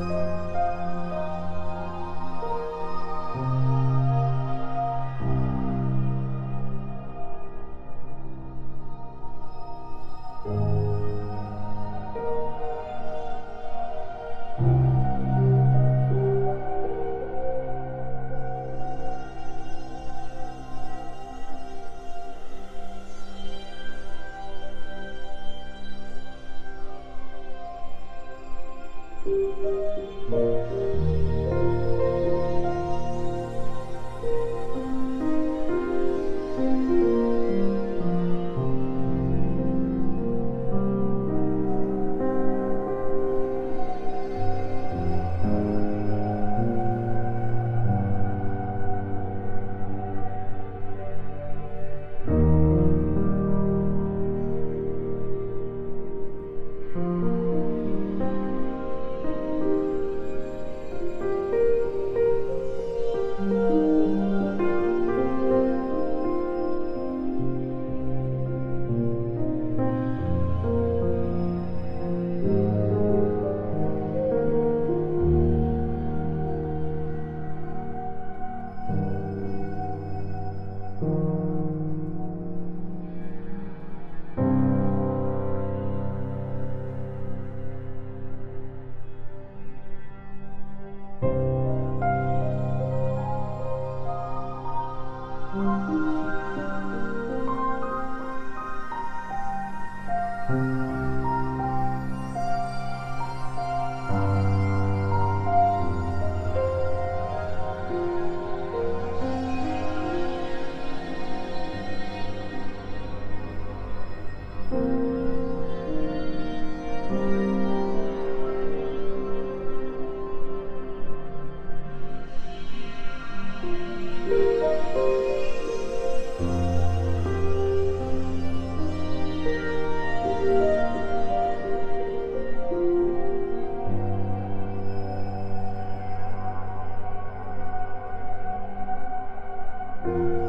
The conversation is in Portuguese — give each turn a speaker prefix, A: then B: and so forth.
A: thank you Música Thank you.